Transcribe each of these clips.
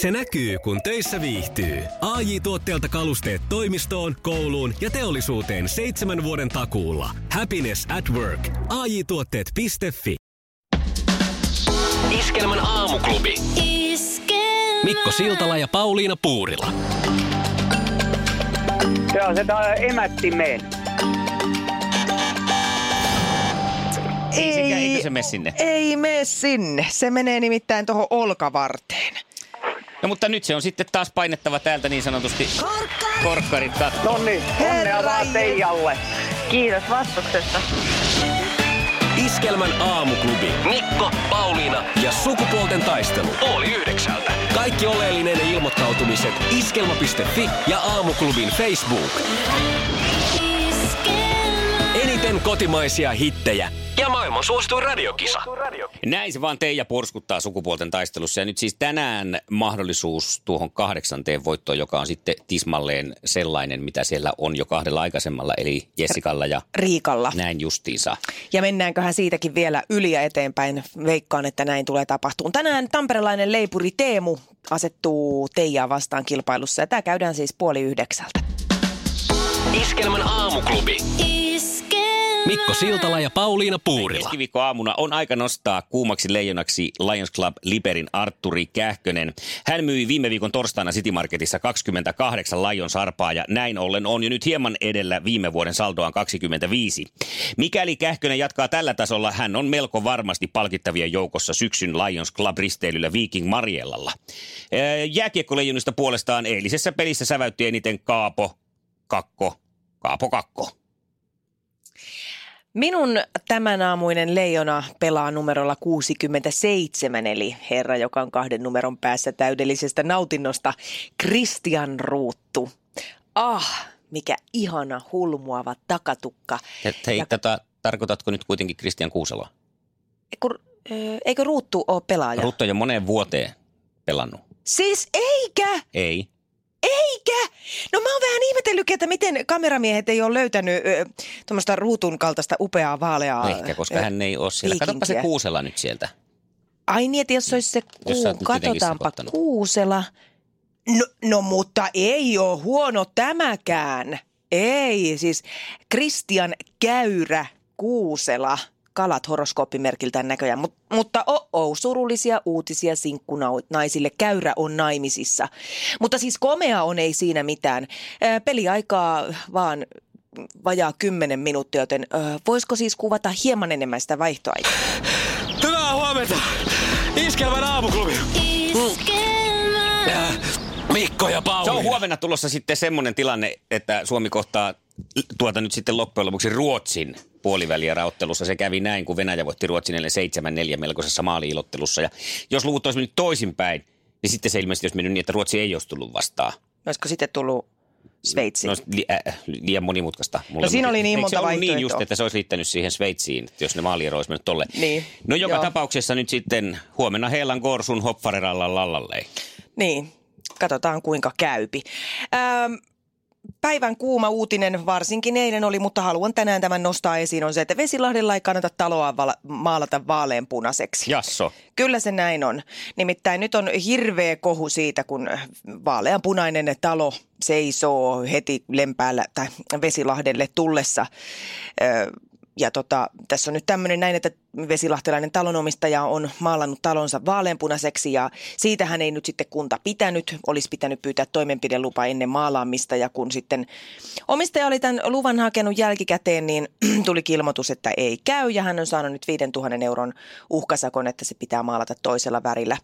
Se näkyy, kun töissä viihtyy. ai tuotteelta kalusteet toimistoon, kouluun ja teollisuuteen seitsemän vuoden takuulla. Happiness at work. ai tuotteetfi Iskelmän aamuklubi. Mikko Siltala ja Pauliina Puurila. Se on se emättimeen. Ei, eikö se mene sinne? Ei mene sinne. Se menee nimittäin tuohon olkavarteen. No mutta nyt se on sitten taas painettava täältä niin sanotusti korkkarit kattoon. No niin, onnea vaan Teijalle. Kiitos vastuksesta. Iskelmän aamuklubi. Mikko, Pauliina ja sukupuolten taistelu. Oli yhdeksältä. Kaikki oleellinen ilmoittautumiset iskelma.fi ja aamuklubin Facebook. Kotimaisia hittejä ja maailman suosituin radiokisa. Näin se vaan Teija porskuttaa sukupuolten taistelussa. Ja nyt siis tänään mahdollisuus tuohon kahdeksanteen voittoon, joka on sitten tismalleen sellainen, mitä siellä on jo kahdella aikaisemmalla, eli Jessikalla ja Riikalla. Näin justiinsa. Ja mennäänköhän siitäkin vielä yli ja eteenpäin. Veikkaan, että näin tulee tapahtumaan. Tänään tamperelainen leipuri Teemu asettuu Teijaa vastaan kilpailussa ja tämä käydään siis puoli yhdeksältä. Iskelmän aamuklubi. Mikko Siltala ja Pauliina Puurila. Keskiviikko aamuna on aika nostaa kuumaksi leijonaksi Lions Club Liberin Arturi Kähkönen. Hän myi viime viikon torstaina City Marketissa 28 Lions arpaa ja näin ollen on jo nyt hieman edellä viime vuoden saldoaan 25. Mikäli Kähkönen jatkaa tällä tasolla, hän on melko varmasti palkittavien joukossa syksyn Lions Club risteilyllä Viking Mariellalla. Jääkiekkoleijonista puolestaan eilisessä pelissä säväytti eniten Kaapo Kakko, Kaapo Kakko. Minun tämän aamuinen leijona pelaa numerolla 67, eli herra, joka on kahden numeron päässä täydellisestä nautinnosta, Christian Ruuttu. Ah, mikä ihana hulmuava takatukka. Ja, hei, ja... tätä tarkoitatko nyt kuitenkin Christian Kuusela? Eikö, eikö Ruuttu ole pelaaja? Ruuttu on jo moneen vuoteen pelannut. Siis eikä? Ei. Eikä! No mä oon vähän ihmetellyt, että miten kameramiehet ei ole löytänyt tuommoista ruutun kaltaista upeaa vaaleaa. No ehkä, koska ö, hän ei ole siellä. Katsoppa se Kuusela nyt sieltä. Ai niin, että jos olisi se kuu, katsotaanpa Kuusela. No, no mutta ei ole huono tämäkään. Ei, siis Christian Käyrä Kuusela – kalat horoskooppimerkiltään näköjään. Mut, mutta oh, oh surullisia uutisia sinkkunaisille. Käyrä on naimisissa. Mutta siis komea on ei siinä mitään. Peliaikaa vaan vajaa kymmenen minuuttia, joten ö, voisiko siis kuvata hieman enemmän sitä vaihtoaikaa? Hyvää huomenta! Iskelmän aamuklubi! Iskelmä! Mikko ja Pauli. Se on huomenna tulossa sitten semmoinen tilanne, että Suomi kohtaa tuota nyt sitten loppujen lopuksi Ruotsin puolivälierä-ottelussa. Se kävi näin, kun Venäjä voitti Ruotsin 7-4 melkoisessa maaliilottelussa. Ja jos luvut olisi mennyt toisinpäin, niin sitten se ilmeisesti olisi mennyt niin, että Ruotsi ei olisi tullut vastaan. Olisiko sitten tullut Sveitsi? No, li, äh, liian monimutkaista. Mulla no siinä oli niin monta se niin just, että se olisi liittänyt siihen Sveitsiin, jos ne maaliero olisi mennyt tolle. Niin. No joka Joo. tapauksessa nyt sitten huomenna Heelan Gorsun hopfareralla lallallei. Niin, katsotaan kuinka käypi. Ähm, päivän kuuma uutinen, varsinkin eilen oli, mutta haluan tänään tämän nostaa esiin, on se, että Vesilahdella ei kannata taloa vala- maalata vaaleanpunaiseksi. Jasso. Kyllä se näin on. Nimittäin nyt on hirveä kohu siitä, kun vaaleanpunainen talo seisoo heti lempäällä tai Vesilahdelle tullessa. Öö, ja tota, tässä on nyt tämmöinen näin, että vesilahtelainen talonomistaja on maalannut talonsa vaaleanpunaiseksi ja siitähän ei nyt sitten kunta pitänyt. Olisi pitänyt pyytää toimenpidelupa ennen maalaamista ja kun sitten omistaja oli tämän luvan hakenut jälkikäteen, niin tuli ilmoitus, että ei käy ja hän on saanut nyt 5000 euron uhkasakon, että se pitää maalata toisella värillä.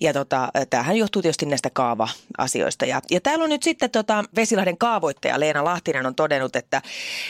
Ja tota, tämähän johtuu tietysti näistä kaava-asioista. Ja, ja täällä on nyt sitten tota, Vesilahden kaavoittaja Leena Lahtinen on todennut, että,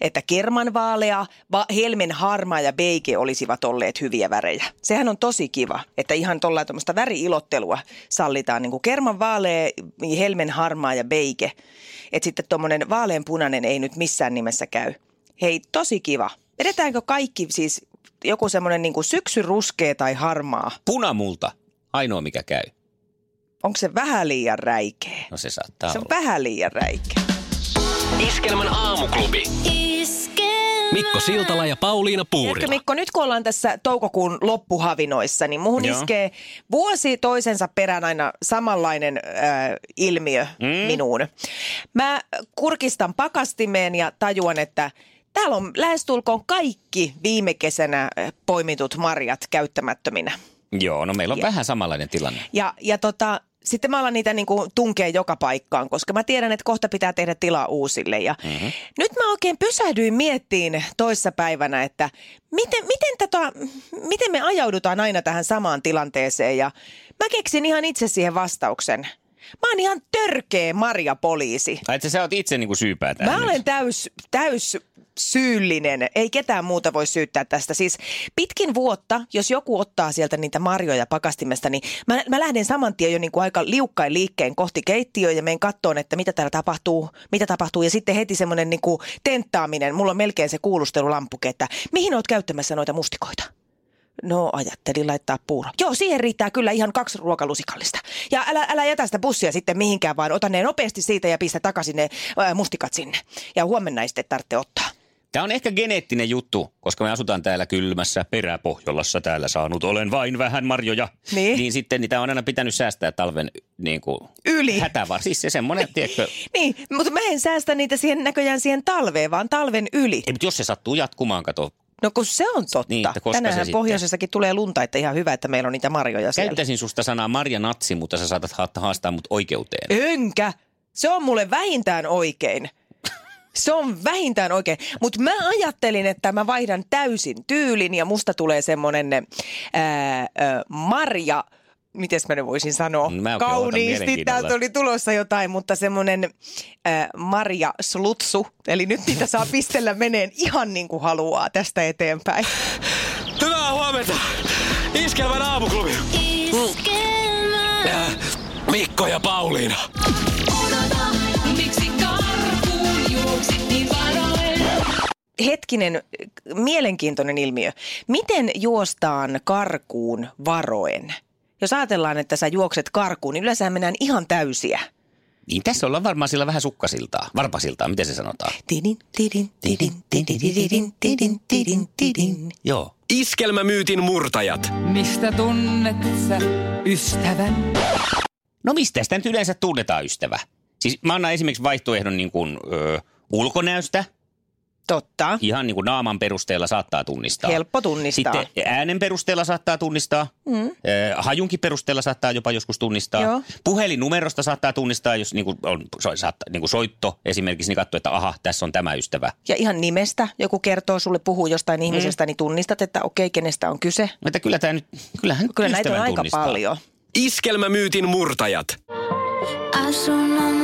että kermanvaalea, va, helmen harmaa ja beike olisivat olleet hyviä värejä. Sehän on tosi kiva, että ihan tuolla tuommoista väriilottelua sallitaan, niin kuin kerman vaalea, helmen harmaa ja beike. Että sitten tuommoinen vaaleanpunainen ei nyt missään nimessä käy. Hei, tosi kiva. Vedetäänkö kaikki siis joku semmoinen niin syksyruskea tai harmaa? Punamulta, ainoa mikä käy. Onko se vähän liian räikeä? No se saattaa Se on olla. vähän liian räikeä. Iskelmän aamuklubi. Mikko Siltala ja Pauliina Tiedätkö Puurila. Mikko, nyt kun ollaan tässä toukokuun loppuhavinoissa, niin muhun Joo. iskee vuosi toisensa perään aina samanlainen äh, ilmiö mm. minuun. Mä kurkistan pakastimeen ja tajuan, että täällä on lähestulkoon kaikki viime kesänä äh, poimitut marjat käyttämättöminä. Joo, no meillä on Ja- vähän samanlainen tilanne. Ja, ja tota, sitten mä alan niitä niinku tunkea joka paikkaan, koska mä tiedän, että kohta pitää tehdä tilaa uusille. Ja mm-hmm. Nyt mä oikein pysähdyin miettiin toissa päivänä, että miten, miten, tätä, miten me ajaudutaan aina tähän samaan tilanteeseen. Ja mä keksin ihan itse siihen vastauksen. Mä oon ihan törkeä Maria-poliisi. Ai, että sä oot itse niinku syypää tähän Mä nyt. olen täys, täys syyllinen. Ei ketään muuta voi syyttää tästä. Siis pitkin vuotta, jos joku ottaa sieltä niitä marjoja pakastimesta, niin mä, mä lähden saman tien jo niin kuin aika liukkain liikkeen kohti keittiöä ja menen kattoon, että mitä täällä tapahtuu, mitä tapahtuu. Ja sitten heti semmoinen niin kuin tenttaaminen. Mulla on melkein se kuulustelulampuke, että mihin oot käyttämässä noita mustikoita? No ajattelin laittaa puuro. Joo, siihen riittää kyllä ihan kaksi ruokalusikallista. Ja älä, älä jätä sitä bussia sitten mihinkään, vaan ota ne nopeasti siitä ja pistä takaisin ne ää, mustikat sinne. Ja huomenna ei sitten tarvitse ottaa. Tämä on ehkä geneettinen juttu, koska me asutaan täällä kylmässä peräpohjolassa. Täällä saanut olen vain vähän marjoja. Niin. niin sitten niitä on aina pitänyt säästää talven niin kuin, Yli. hätävar. Siis se semmoinen, tiedätkö, Niin, mutta mä en säästä niitä siihen näköjään siihen talveen, vaan talven yli. ei, mutta jos se sattuu jatkumaan, kato, No kun se on totta. Niin, koska Tänään sitten- pohjoisessakin tulee lunta, että ihan hyvä, että meillä on niitä marjoja siellä. käyttäisin susta sanaa Marja Natsi, mutta sä saatat ha- haastaa mut oikeuteen. Enkä. Se on mulle vähintään oikein. Se on vähintään oikein. Mutta mä ajattelin, että mä vaihdan täysin tyylin ja musta tulee semmonen ää, ää, Marja, miten mä ne voisin sanoa? Mä oikein ootan Kauniisti täältä oli tulossa jotain, mutta semmonen ää, Marja Slutsu. Eli nyt niitä saa pistellä meneen ihan niin kuin haluaa tästä eteenpäin. Hyvää huomenta. Iskelmän aamuklubi. Iskelmä. Äh, Mikko ja Pauliina. Miksi karkuun juoksit niin varoen? Hetkinen, mielenkiintoinen ilmiö. Miten juostaan karkuun varoen? Jos ajatellaan, että sä juokset karkuun, niin yleensä mennään ihan täysiä. Niin tässä ollaan varmaan sillä vähän sukkasiltaa, varpasiltaa, miten se sanotaan? Tidin, tidin, tidin, tidin, tidin, tidin, tidin, tidin. Joo. Iskelmämyytin murtajat. Mistä tunnet sä ystävän? No mistä sitä nyt yleensä tunnetaan ystävä? Siis mä annan esimerkiksi vaihtoehdon niin kuin, ö, ulkonäöstä, Totta. ihan niin kuin naaman perusteella saattaa tunnistaa. Helppo tunnistaa. Sitten äänen perusteella saattaa tunnistaa, mm. hajunkin perusteella saattaa jopa joskus tunnistaa. Joo. Puhelinnumerosta saattaa tunnistaa, jos niin kuin on so, saattaa, niin kuin soitto esimerkiksi, niin katsoo, että aha, tässä on tämä ystävä. Ja ihan nimestä, joku kertoo sulle, puhuu jostain ihmisestä, niin tunnistat, että okei, kenestä on kyse. Mutta kyllä tämä nyt, kyllähän Kyllä näitä on aika tunnistaa. paljon. Iskelmämyytin murtajat. Asunnon.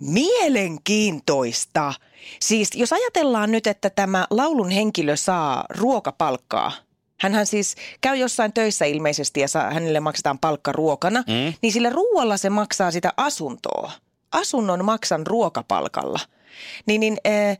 Mielenkiintoista. Siis jos ajatellaan nyt, että tämä laulun henkilö saa ruokapalkkaa, Hänhän siis käy jossain töissä ilmeisesti ja saa, hänelle maksetaan palkka ruokana, mm. niin sillä ruoalla se maksaa sitä asuntoa. Asunnon maksan ruokapalkalla. Niin, niin äh,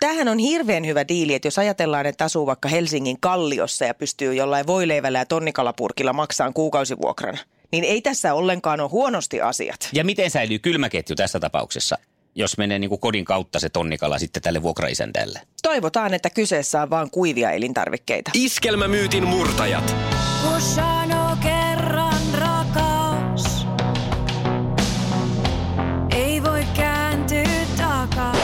tämähän on hirveän hyvä diili, että jos ajatellaan, että asuu vaikka Helsingin kalliossa ja pystyy jollain voileivällä ja tonnikalapurkilla maksaan kuukausivuokran, niin ei tässä ollenkaan ole huonosti asiat. Ja miten säilyy kylmäketju tässä tapauksessa, jos menee niin kuin kodin kautta se tonnikala sitten tälle vuokraisäntälle? Toivotaan, että kyseessä on vain kuivia elintarvikkeita. Iskelmämyytin murtajat. Kun sanoo kerran rakas, ei voi kääntyä takaa.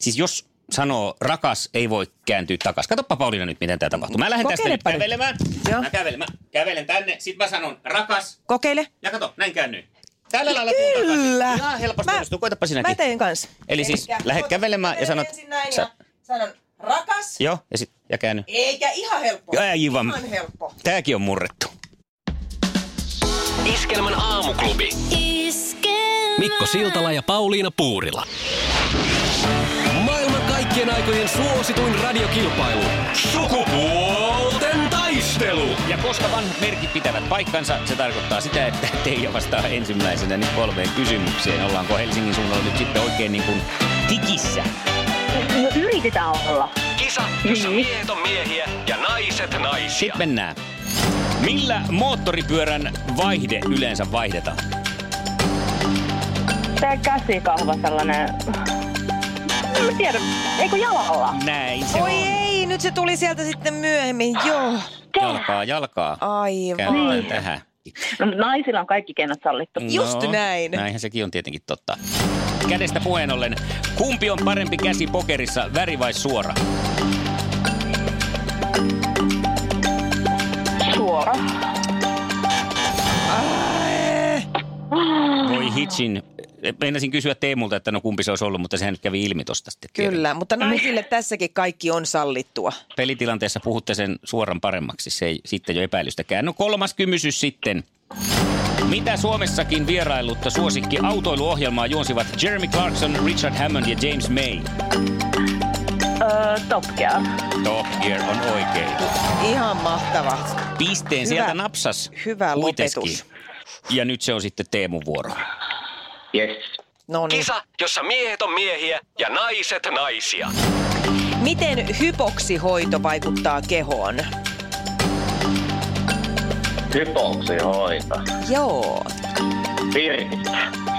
Siis jos sanoo rakas, ei voi kääntyä takaisin. Katoppa Pauliina nyt, miten tämä tapahtuu. Mä lähden tästä nyt kävelemään. Joo. Mä kävelen, mä kävelen tänne, sit mä sanon rakas. Kokeile. Ja kato, näin käännyin. Tällä lailla Kyllä. takaisin. Ihan helposti Mä- onnistuu. Koitapa sinäkin. Mä teen kanssa. Eli siis lähdet kävelemään ja sanot... Ensin näin sä- ja sanon rakas. Joo, ja sit ja käänny. Eikä ihan helppo. Aivan. Ihan helppo. Tääkin on murrettu. Iskelmän aamuklubi. Iskelmä. Mikko Siltala ja Pauliina Puurila. Kaikkien aikojen suosituin radiokilpailu. Sukupuolten taistelu. Ja koska vanhat merkit pitävät paikkansa, se tarkoittaa sitä, että Teija vastaa ensimmäisenä nyt kolmeen kysymykseen. Ollaanko Helsingin suunnalla nyt sitten oikein niin kuin tikissä? No yritetään olla. Kisa, jossa miehet on miehiä ja naiset naisia. Sitten mennään. Millä moottoripyörän vaihde yleensä vaihdetaan? Tää käsikahva sellainen tiedä. Eikö jalalla? Näin se Oi on. ei, nyt se tuli sieltä sitten myöhemmin. Joo. Jalkaa, jalkaa. Aivan. Käytetään tähän. No, naisilla on kaikki keinot sallittu. Just näin. Näinhän sekin on tietenkin totta. Kädestä puheen ollen, kumpi on parempi käsi pokerissa, väri vai suora? Suora. Voi hitsin. Meinasin kysyä Teemulta, että no kumpi se olisi ollut, mutta sehän nyt kävi ilmi tosta sitten. Kyllä, mutta naisille tässäkin kaikki on sallittua. Pelitilanteessa puhutte sen suoran paremmaksi, se ei sitten jo epäilystäkään. No kolmas kymysys sitten. Mitä Suomessakin vierailutta suosikki autoiluohjelmaa juonsivat Jeremy Clarkson, Richard Hammond ja James May? Öö, Top Gear. Top Gear on oikein. Ihan mahtava. Pisteen Hyvä. sieltä napsas. Hyvä kuitenkin. lopetus. Ja nyt se on sitten Teemun vuoro. Yes. No niin. Kisa, jossa miehet on miehiä ja naiset naisia. Miten hypoksihoito vaikuttaa kehoon? Hypoksi hoita. Joo. Virkistää.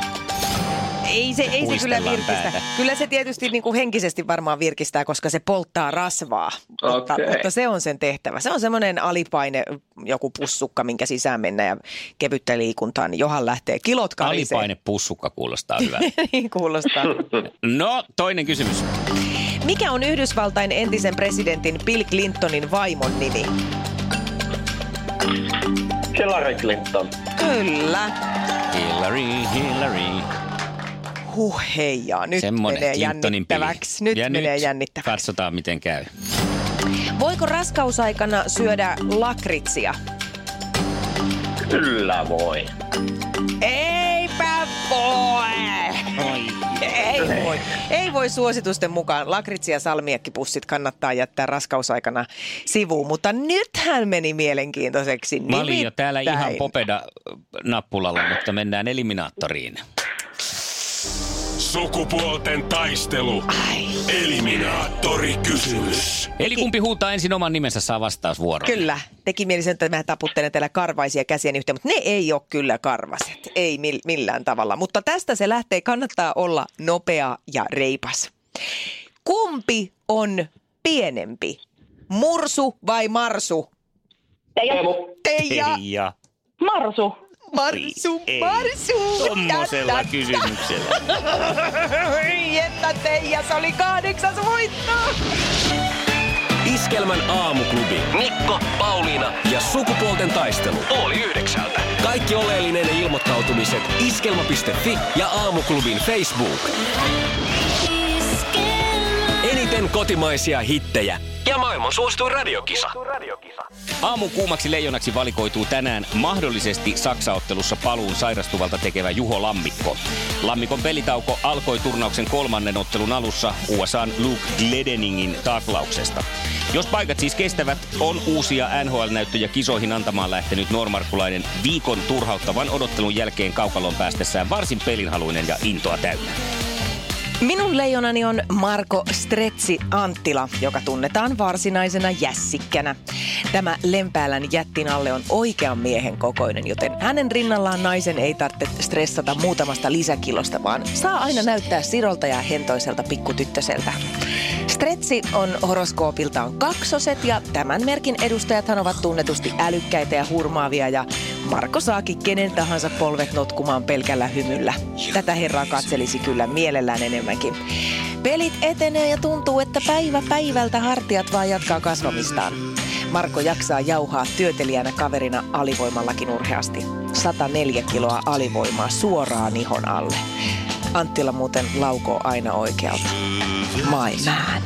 Ei se, ei se kyllä virkistä. päätä. Kyllä se tietysti niin kuin henkisesti varmaan virkistää, koska se polttaa rasvaa. Mutta, Okei. mutta se on sen tehtävä. Se on semmoinen alipaine, joku pussukka, minkä sisään mennä ja kevyttä liikuntaa, niin johan lähtee kilot karisee. Alipaine pussukka kuulostaa hyvä. niin kuulostaa. No, toinen kysymys. Mikä on Yhdysvaltain entisen presidentin Bill Clintonin vaimon nimi? Hillary Clinton. Kyllä. Hillary, Hillary. Huh heijaa, nyt Semmoinen menee jännittäväksi. Nyt ja menee nyt jännittäväksi. katsotaan, miten käy. Voiko raskausaikana syödä lakritsia? Kyllä voi. Eipä voi! Ei voi. Ei voi suositusten mukaan. Lakritsi ja salmiakkipussit kannattaa jättää raskausaikana sivuun, mutta nythän meni mielenkiintoiseksi. Mä olin jo täällä ihan Nimittäin. popeda-nappulalla, mutta mennään eliminaattoriin. Sukupuolten taistelu. Eliminaattori kysymys. Eli kumpi huutaa ensin oman nimensä saa vastausvuoron. Kyllä. Teki mieli sen, että mä taputtelen täällä karvaisia käsiä yhteen, mutta ne ei ole kyllä karvaset. Ei mil- millään tavalla. Mutta tästä se lähtee. Kannattaa olla nopea ja reipas. Kumpi on pienempi? Mursu vai marsu? Teija. Teija. Teija. Marsu. Marsu, Ei. marsu. Tommosella kysymyksellä. Teija, se oli kahdeksas voitto. Iskelmän aamuklubi Mikko, Pauliina ja sukupuolten taistelu. oli yhdeksältä. Kaikki oleellinen ilmoittautumiset iskelma.fi ja aamuklubin Facebook. Eniten kotimaisia hittejä Ja maailman suosituin radiokisa. Aamu kuumaksi leijonaksi valikoituu tänään mahdollisesti Saksa-ottelussa paluun sairastuvalta tekevä Juho Lammikko. Lammikon pelitauko alkoi turnauksen kolmannen ottelun alussa USAn Luke Gledeningin taklauksesta. Jos paikat siis kestävät, on uusia NHL-näyttöjä kisoihin antamaan lähtenyt normarkkulainen viikon turhauttavan odottelun jälkeen kaukalon päästessään varsin pelinhaluinen ja intoa täynnä. Minun leijonani on Marko Stretsi Anttila, joka tunnetaan varsinaisena jässikkänä. Tämä Lempäälän jättin alle on oikean miehen kokoinen, joten hänen rinnallaan naisen ei tarvitse stressata muutamasta lisäkilosta, vaan saa aina näyttää sirolta ja hentoiselta pikkutyttöseltä. Stretsi on horoskoopiltaan kaksoset ja tämän merkin edustajathan ovat tunnetusti älykkäitä ja hurmaavia ja Marko saakin kenen tahansa polvet notkumaan pelkällä hymyllä. Tätä herraa katselisi kyllä mielellään enemmänkin. Pelit etenee ja tuntuu, että päivä päivältä hartiat vaan jatkaa kasvamistaan. Marko jaksaa jauhaa työtelijänä kaverina alivoimallakin urheasti. 104 kiloa alivoimaa suoraan ihon alle. Anttila muuten laukoo aina oikealta. My man.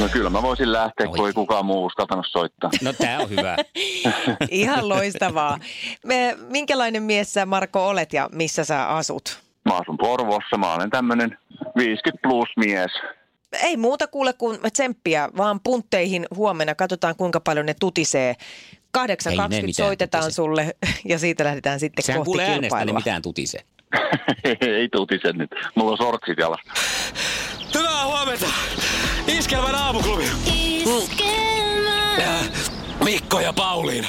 No kyllä mä voisin lähteä, kun ei kukaan muu uskaltanut soittaa. No tää on hyvä. Ihan loistavaa. Me, minkälainen mies sä Marko olet ja missä sä asut? Mä asun Porvoossa, mä olen tämmönen 50 plus mies. Ei muuta kuule kuin tsemppiä, vaan puntteihin huomenna. Katsotaan kuinka paljon ne tutisee. 8.20 Ei ne mitään soitetaan tutise. sulle ja siitä lähdetään sitten Sehän kohti niin kilpailua. mitään tutise. ei tutise nyt. Mulla on sortsit jalassa. Hyvää huomenta. Iskelmän aamuklubi. Iskelmä. Mikko ja Pauliina.